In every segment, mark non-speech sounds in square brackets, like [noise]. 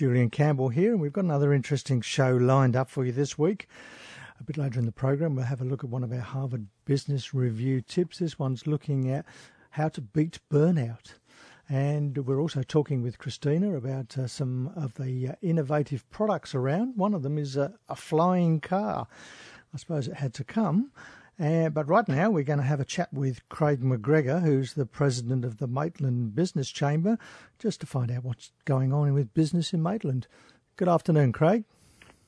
Julian Campbell here, and we've got another interesting show lined up for you this week. A bit later in the program, we'll have a look at one of our Harvard Business Review tips. This one's looking at how to beat burnout. And we're also talking with Christina about uh, some of the uh, innovative products around. One of them is a, a flying car. I suppose it had to come. Uh, but right now, we're going to have a chat with Craig McGregor, who's the president of the Maitland Business Chamber, just to find out what's going on with business in Maitland. Good afternoon, Craig.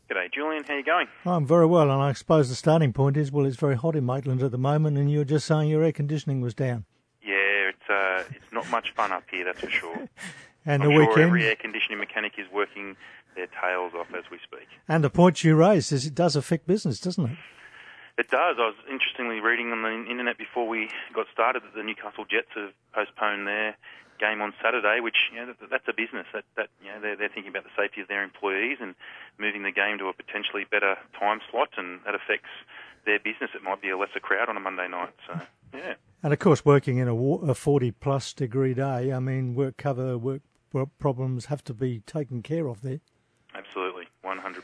Good G'day, Julian. How are you going? I'm very well, and I suppose the starting point is well, it's very hot in Maitland at the moment, and you were just saying your air conditioning was down. Yeah, it's uh, it's not much fun up here, that's for sure. [laughs] and I'm the sure weekend. every air conditioning mechanic is working their tails off as we speak. And the point you raised is it does affect business, doesn't it? It does. I was interestingly reading on the internet before we got started that the Newcastle Jets have postponed their game on Saturday, which you know that's a business that that you know they're, they're thinking about the safety of their employees and moving the game to a potentially better time slot, and that affects their business. It might be a lesser crowd on a Monday night. So yeah. And of course, working in a, a 40 plus degree day, I mean, work cover, work work problems have to be taken care of there. Absolutely, 100%.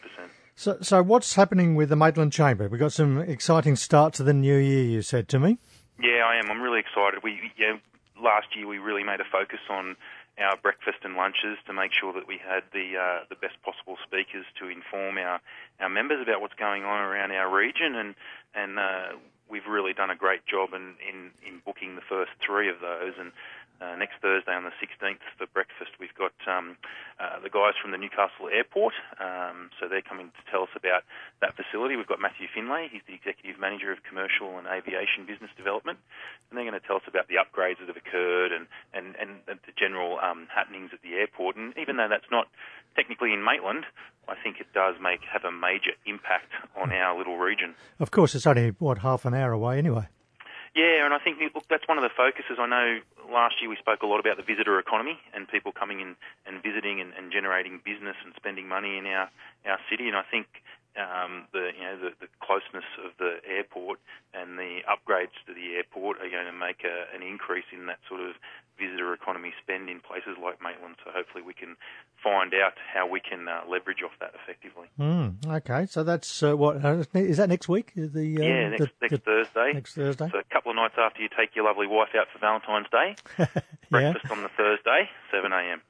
So, so what's happening with the Maitland Chamber? We've got some exciting start to the new year, you said to me. Yeah, I am. I'm really excited. We yeah, last year we really made a focus on our breakfast and lunches to make sure that we had the uh, the best possible speakers to inform our, our members about what's going on around our region, and and uh, we've really done a great job in, in, in booking the first three of those. And uh, next Thursday on the 16th for breakfast, we've got um, uh, the guys from the Newcastle Airport. Um, so they're coming to tell us about that facility. We've got Matthew Finlay, he's the Executive Manager of Commercial and Aviation Business Development. And they're going to tell us about the upgrades that have occurred and, and, and the general um, happenings at the airport. And even though that's not technically in Maitland, I think it does make have a major impact on our little region. Of course, it's only, what, half an hour away anyway. Yeah, and I think look, that's one of the focuses. I know last year we spoke a lot about the visitor economy and people coming in and visiting and, and generating business and spending money in our, our city. And I think um, the you know the, the closeness of the airport and the upgrades to the airport are going to make a, an increase in that sort of visitor economy spend in places like Maitland. So hopefully we can find out how we can uh, leverage off that effectively. Mm, okay, so that's uh, what uh, is that next week? The uh, yeah, next, the, next the, Thursday. Next Thursday. So a couple of nights after you take your lovely wife out for Valentine's Day, [laughs] yeah. breakfast on the Thursday, 7 a.m.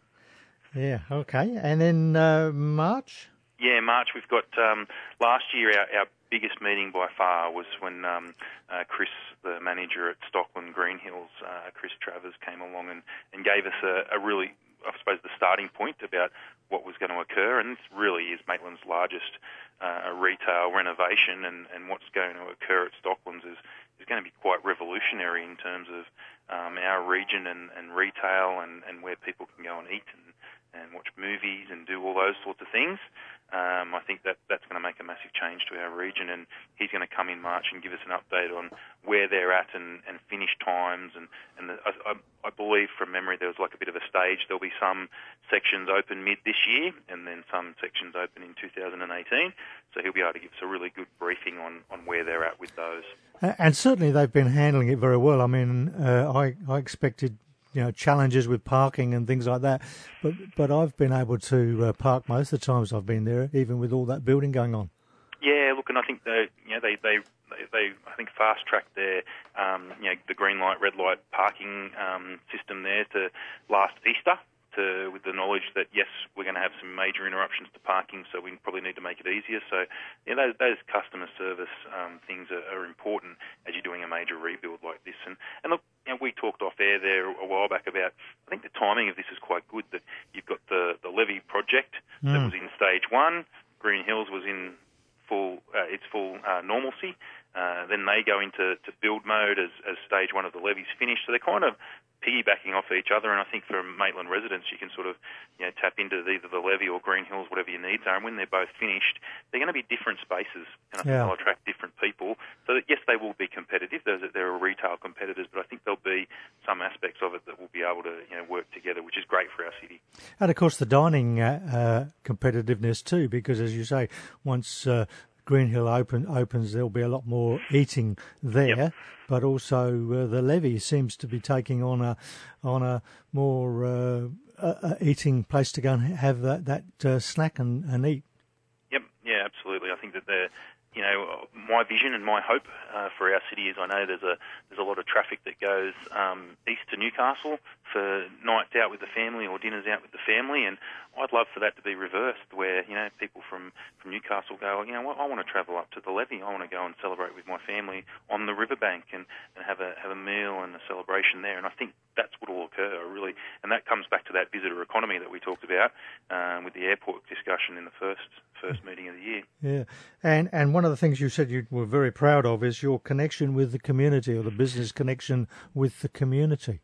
Yeah. Okay, and then uh, March. Yeah, March. We've got um, last year our, our biggest meeting by far was when um, uh, Chris, the manager at Stockland Green Hills, uh, Chris Travers, came along and, and gave us a, a really, I suppose, the starting point about what was going to occur. And this really is Maitland's largest uh, retail renovation, and, and what's going to occur at Stocklands is, is going to be quite revolutionary in terms of um, our region and, and retail and, and where people can go and eat and, and watch movies and do all those sorts of things. Um, I think that that's going to make a massive change to our region, and he's going to come in March and give us an update on where they're at and, and finish times. And, and the, I, I believe from memory there was like a bit of a stage. There'll be some sections open mid this year, and then some sections open in 2018. So he'll be able to give us a really good briefing on, on where they're at with those. And certainly they've been handling it very well. I mean, uh, I, I expected you know challenges with parking and things like that. But but I've been able to uh, park most of the times I've been there, even with all that building going on. Yeah, look, and I think they you know they they they, I think fast tracked their um, you know the green light red light parking um, system there to last Easter to, with the knowledge that yes, we're going to have some major interruptions to parking, so we probably need to make it easier. So, yeah, those, those customer service um, things are, are, important as you're doing a major rebuild like this. And, and look, you know, we talked off air there a while back about. I think the timing of this is quite good. That you've got the the levee project mm. that was in stage one. Green Hills was in full uh, its full uh, normalcy. Uh, then they go into to build mode as, as stage one of the levees finished. So they're kind of piggybacking off each other. And I think for Maitland residents, you can sort of you know tap into either the levee or Green Hills, whatever your needs are. And when they're both finished, they're going to be different spaces, and I think yeah. they'll attract different people. So that yes, they will be competitive. There's there are retail competitors, but I think there'll be some aspects of it that will be able to you know work together, which is great for our city. And of course, the dining uh, uh, competitiveness too, because as you say, once uh, Green Hill open, opens, there'll be a lot more eating there. Yep. But also uh, the levee seems to be taking on a on a more uh, eating place to go and have that, that uh, snack and, and eat. Yep, yeah, absolutely. I think that the you know, my vision and my hope uh, for our city is I know there's a there's a lot of traffic that goes um, east to Newcastle for nights out with the family or dinners out with the family, and I'd love for that to be reversed, where you know people from, from Newcastle go, you know, I want to travel up to the levee, I want to go and celebrate with my family on the riverbank and, and have a have a meal and a celebration there, and I think that's what will occur really, and that comes back to that visitor economy that we talked about um, with the airport discussion in the first first meeting of the year. Yeah, and and one of the things you said you were very proud of is your connection with the community or the business connection with the community.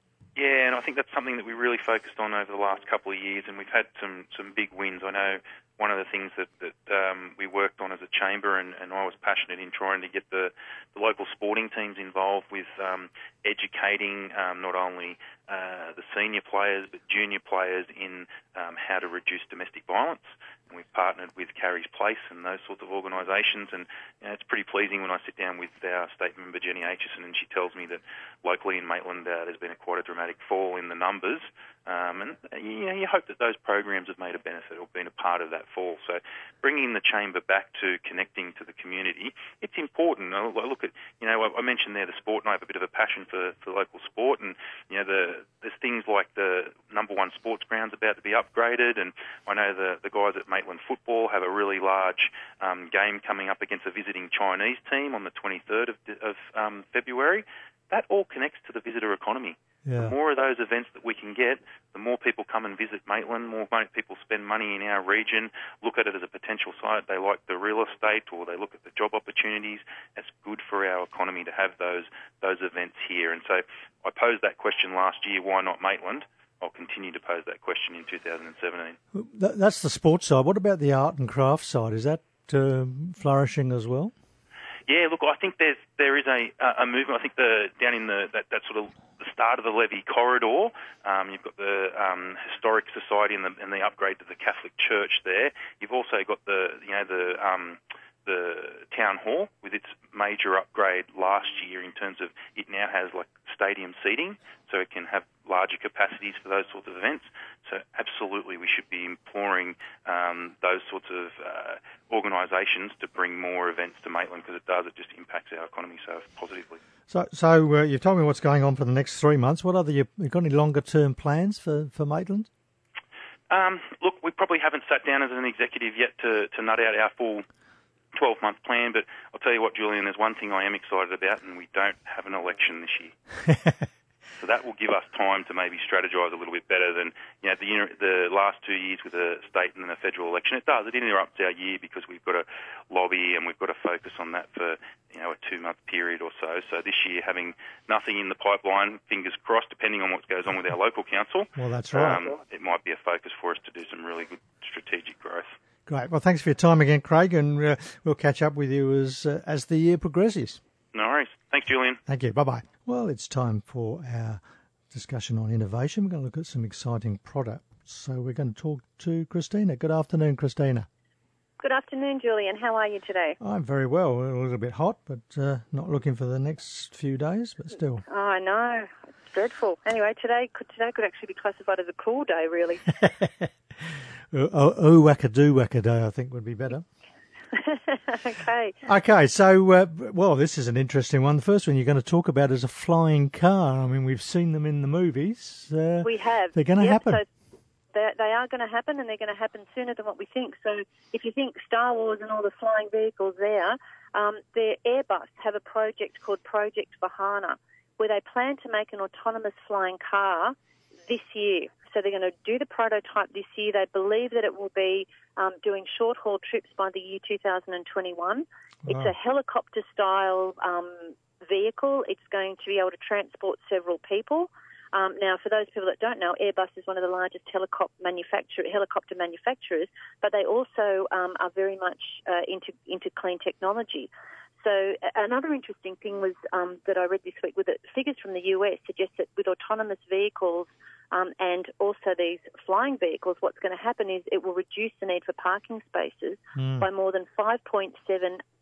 And I think that's something that we really focused on over the last couple of years, and we've had some some big wins. I know one of the things that, that um, we worked on as a chamber, and, and I was passionate in trying to get the, the local sporting teams involved with um, educating um, not only uh, the senior players but junior players in um, how to reduce domestic violence. And we've partnered with Carrie's Place and those sorts of organisations, and you know, it's pretty pleasing when I sit down with our state member Jenny Aitchison and she tells me that locally in Maitland uh, there's been a quite a dramatic fall in the numbers, um, and you, know, you hope that those programs have made a benefit or been a part of that fall. So bringing the chamber back to connecting to the community, it's important. I look at, you know, I mentioned there the sport, and I have a bit of a passion for, for local sport, and you know, the, there's things like the number one sports grounds about to be upgraded, and I know the the guys at Maitland Football have a really large um, game coming up against a visiting Chinese team on the 23rd of, of um, February. That all connects to the visitor economy. Yeah. The more of those events that we can get, the more people come and visit Maitland, more people spend money in our region, look at it as a potential site. They like the real estate or they look at the job opportunities. It's good for our economy to have those those events here. And so I posed that question last year, why not Maitland? I'll continue to pose that question in 2017. That's the sports side. What about the art and craft side? Is that uh, flourishing as well? Yeah, look, I think there's there is a a movement. I think the down in the that, that sort of the start of the levee corridor, um, you've got the um, historic society and the and the upgrade to the Catholic Church there. You've also got the you know the um, the town hall with its major upgrade last year in terms of it now has like stadium seating, so it can have larger capacities for those sorts of events. So absolutely, we should be imploring um, those sorts of uh, organisations to bring more events to Maitland because it does. It just impacts our economy so positively. So, so uh, you've told me what's going on for the next three months. What other you, you got any longer term plans for for Maitland? Um, look, we probably haven't sat down as an executive yet to, to nut out our full 12 month plan, but I'll tell you what, Julian, there's one thing I am excited about, and we don't have an election this year. [laughs] so that will give us time to maybe strategise a little bit better than you know the the last two years with a state and then a federal election. It does. It interrupts our year because we've got to lobby and we've got to focus on that for you know a two month period or so. So this year, having nothing in the pipeline, fingers crossed, depending on what goes on with our local council. Well, that's right. Um, it might be a focus for us to do some really good strategic growth. Great. Well, thanks for your time again, Craig, and uh, we'll catch up with you as uh, as the year progresses. No worries. Thanks, Julian. Thank you. Bye bye. Well, it's time for our discussion on innovation. We're going to look at some exciting products. So we're going to talk to Christina. Good afternoon, Christina. Good afternoon, Julian. How are you today? I'm very well. A little bit hot, but uh, not looking for the next few days, but still. Oh, I know. It's dreadful. Anyway, today could today could actually be classified as a cool day, really. [laughs] Oh, oh, wackadoo wackaday, I think would be better. [laughs] okay. Okay, so, uh, well, this is an interesting one. The first one you're going to talk about is a flying car. I mean, we've seen them in the movies. Uh, we have. They're going to yep, happen. So they are going to happen, and they're going to happen sooner than what we think. So if you think Star Wars and all the flying vehicles there, um, their Airbus have a project called Project Vahana, where they plan to make an autonomous flying car this year. So they're going to do the prototype this year. They believe that it will be um, doing short haul trips by the year 2021. Wow. It's a helicopter style um, vehicle. It's going to be able to transport several people. Um, now, for those people that don't know, Airbus is one of the largest helicopter, helicopter manufacturers, but they also um, are very much uh, into into clean technology. So another interesting thing was um, that I read this week with it, figures from the US suggest that with autonomous vehicles um, and also these flying vehicles, what's going to happen is it will reduce the need for parking spaces mm. by more than 5.7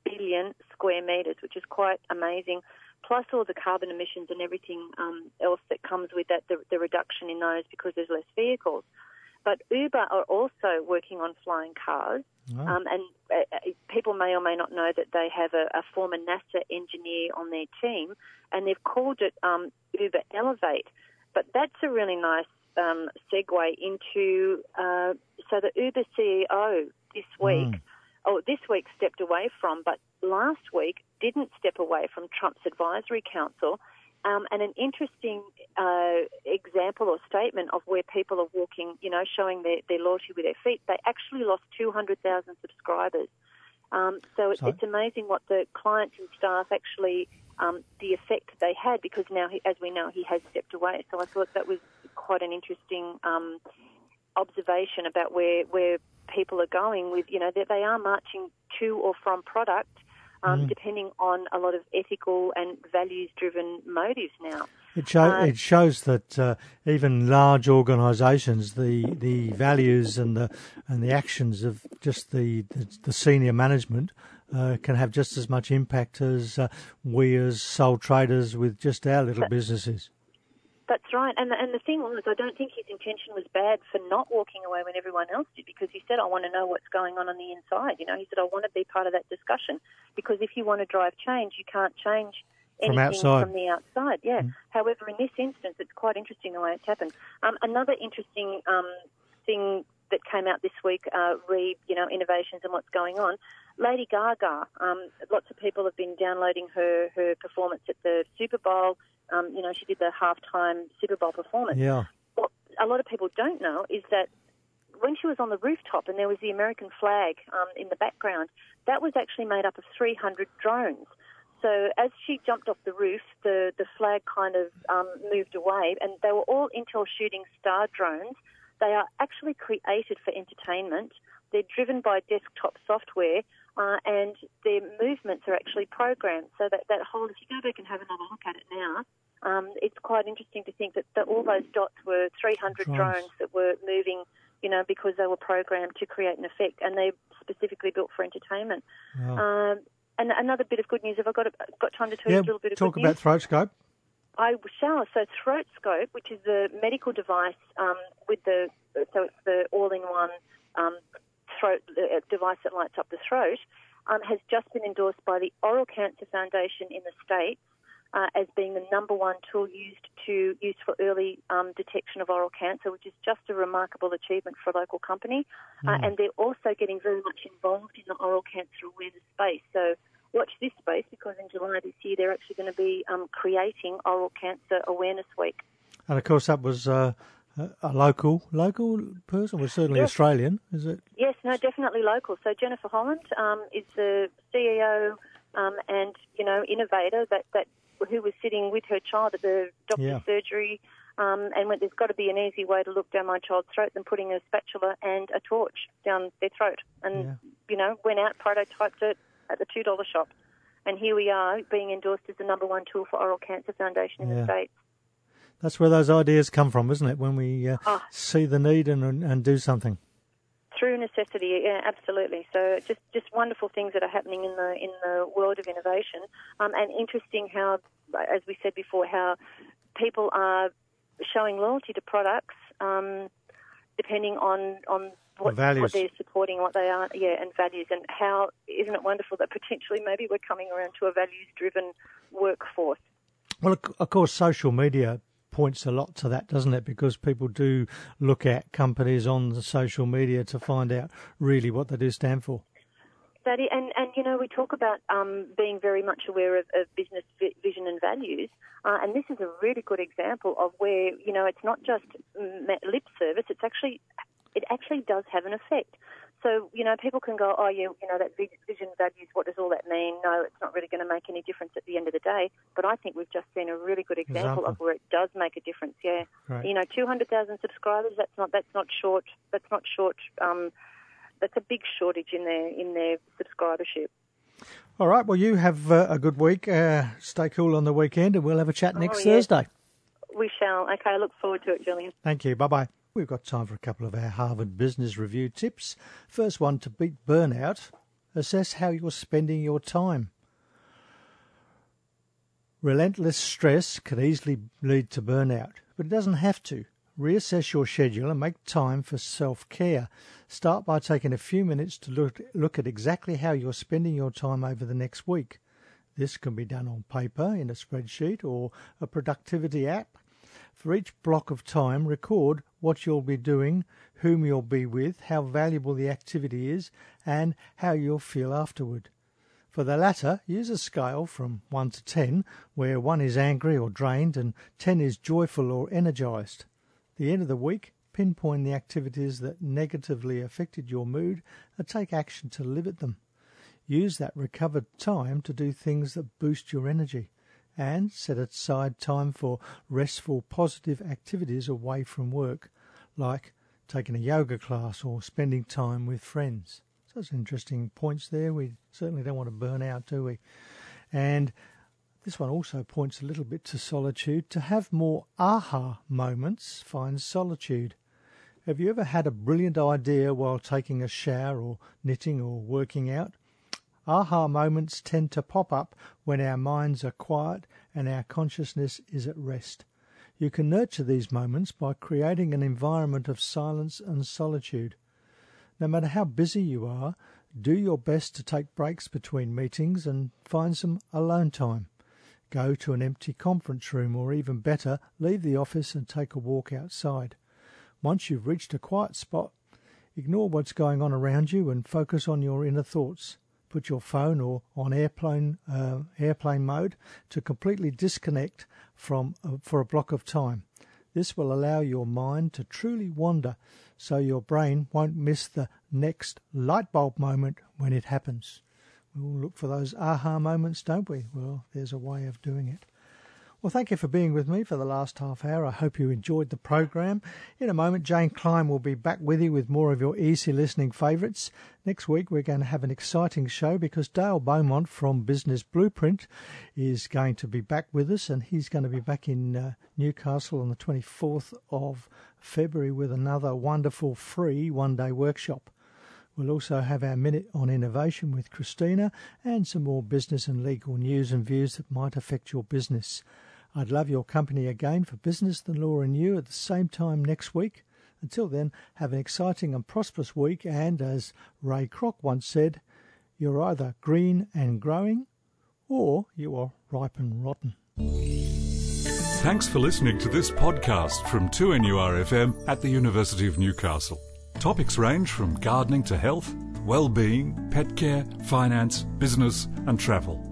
billion square metres, which is quite amazing. plus all the carbon emissions and everything um, else that comes with that, the, the reduction in those because there's less vehicles. But Uber are also working on flying cars, oh. um, and uh, uh, people may or may not know that they have a, a, former NASA engineer on their team, and they've called it um, Uber Elevate. But that's a really nice um, segue into uh, so the Uber CEO this week, mm. oh, this week stepped away from, but last week didn't step away from Trump's advisory council. Um, and an interesting uh, example or statement of where people are walking, you know, showing their, their loyalty with their feet. They actually lost 200,000 subscribers. Um, so it's, it's, amazing what the clients and staff actually, um, the effect that they had because now, he, as we know, he has stepped away. So I thought that was quite an interesting um, observation about where, where people are going with, you know, that they are marching to or from product um, mm. depending on a lot of ethical and values driven motives now. It, show, uh, it shows that uh, even large organisations, the, the values and the and the actions of just the, the, the senior management uh, can have just as much impact as uh, we as sole traders with just our little businesses. That's right. And the, and the thing was, I don't think his intention was bad for not walking away when everyone else did because he said, I want to know what's going on on the inside. You know, he said, I want to be part of that discussion because if you want to drive change, you can't change anything from, outside. from the outside. Yeah. Mm. However, in this instance, it's quite interesting the way it's happened. Um, another interesting um, thing that came out this week, uh, re you know innovations and what's going on. Lady Gaga, um, lots of people have been downloading her her performance at the Super Bowl um, you know, she did the halftime Super Bowl performance. Yeah. What a lot of people don't know is that when she was on the rooftop and there was the American flag um, in the background, that was actually made up of 300 drones. So as she jumped off the roof, the, the flag kind of um, moved away, and they were all Intel Shooting Star drones. They are actually created for entertainment. They're driven by desktop software, uh, and their movements are actually programmed. So that, that whole, if you go back and have another look at it now, um, it's quite interesting to think that, all those dots were 300 drones. drones that were moving, you know, because they were programmed to create an effect, and they're specifically built for entertainment. Wow. Um, and another bit of good news, have I got, a, got time to tell yeah, you a little bit of talk about ThroatScope. I shall. So ThroatScope, which is the medical device um, with the, so it's the all-in-one um, throat uh, device that lights up the throat, um, has just been endorsed by the Oral Cancer Foundation in the States uh, as being the number one tool used to use for early um, detection of oral cancer, which is just a remarkable achievement for a local company. Uh, mm. Uh, and they're also getting very much involved in the oral cancer awareness space. So watch this space because in July this year they're actually going to be um, creating Oral Cancer Awareness Week. And of course, that was uh, a local local person, well, certainly yes. Australian, is it? Yes, no, definitely local. So Jennifer Holland um, is the CEO um, and you know innovator that that who was sitting with her child at the doctor's yeah. surgery. Um, and went, there's got to be an easy way to look down my child's throat than putting a spatula and a torch down their throat. And, yeah. you know, went out, prototyped it at the $2 shop. And here we are being endorsed as the number one tool for Oral Cancer Foundation in yeah. the States. That's where those ideas come from, isn't it? When we uh, oh. see the need and, and do something through necessity, yeah, absolutely. So just just wonderful things that are happening in the in the world of innovation, um, and interesting how, as we said before, how people are showing loyalty to products um, depending on on what, what, they're supporting, what they are, yeah, and values, and how isn't it wonderful that potentially maybe we're coming around to a values driven workforce. Well, of course, social media points a lot to that, doesn't it? Because people do look at companies on the social media to find out really what they do stand for. That is, and, and you know, we talk about um, being very much aware of, of business vision and values, uh, and this is a really good example of where you know it's not just lip service; it's actually it actually does have an effect. So, you know, people can go, oh, yeah, you know, that vision values, what does all that mean? No, it's not really going to make any difference at the end of the day. But I think we've just seen a really good example, example. of where it does make a difference. Yeah, right. you know, two hundred thousand subscribers. That's not that's not short. That's not short. Um, that's a big shortage in their in their subscribership. All right. Well, you have uh, a good week. Uh, stay cool on the weekend, and we'll have a chat next oh, yeah. Thursday. We shall. Okay. I look forward to it, Julian. Thank you. Bye bye. We've got time for a couple of our Harvard Business Review tips. First one to beat burnout assess how you're spending your time. Relentless stress can easily lead to burnout, but it doesn't have to. Reassess your schedule and make time for self care. Start by taking a few minutes to look, look at exactly how you're spending your time over the next week. This can be done on paper, in a spreadsheet, or a productivity app. For each block of time, record what you'll be doing, whom you'll be with, how valuable the activity is, and how you'll feel afterward. For the latter, use a scale from 1 to 10, where 1 is angry or drained and 10 is joyful or energized the end of the week, pinpoint the activities that negatively affected your mood and take action to limit them. Use that recovered time to do things that boost your energy and set aside time for restful, positive activities away from work, like taking a yoga class or spending time with friends. So that's interesting points there. We certainly don't want to burn out, do we? And this one also points a little bit to solitude. To have more aha moments, find solitude. Have you ever had a brilliant idea while taking a shower or knitting or working out? Aha moments tend to pop up when our minds are quiet and our consciousness is at rest. You can nurture these moments by creating an environment of silence and solitude. No matter how busy you are, do your best to take breaks between meetings and find some alone time. Go to an empty conference room, or even better, leave the office and take a walk outside. Once you've reached a quiet spot, ignore what's going on around you and focus on your inner thoughts. Put your phone or on airplane uh, airplane mode to completely disconnect from uh, for a block of time. This will allow your mind to truly wander, so your brain won't miss the next light bulb moment when it happens. We all look for those aha moments, don't we? Well, there's a way of doing it. Well, thank you for being with me for the last half hour. I hope you enjoyed the program. In a moment, Jane Klein will be back with you with more of your easy listening favourites. Next week, we're going to have an exciting show because Dale Beaumont from Business Blueprint is going to be back with us, and he's going to be back in uh, Newcastle on the 24th of February with another wonderful free one day workshop. We'll also have our Minute on Innovation with Christina and some more business and legal news and views that might affect your business. I'd love your company again for Business, the Law and You at the same time next week. Until then, have an exciting and prosperous week and, as Ray Kroc once said, you're either green and growing or you are ripe and rotten. Thanks for listening to this podcast from 2NURFM at the University of Newcastle. Topics range from gardening to health, well-being, pet care, finance, business and travel.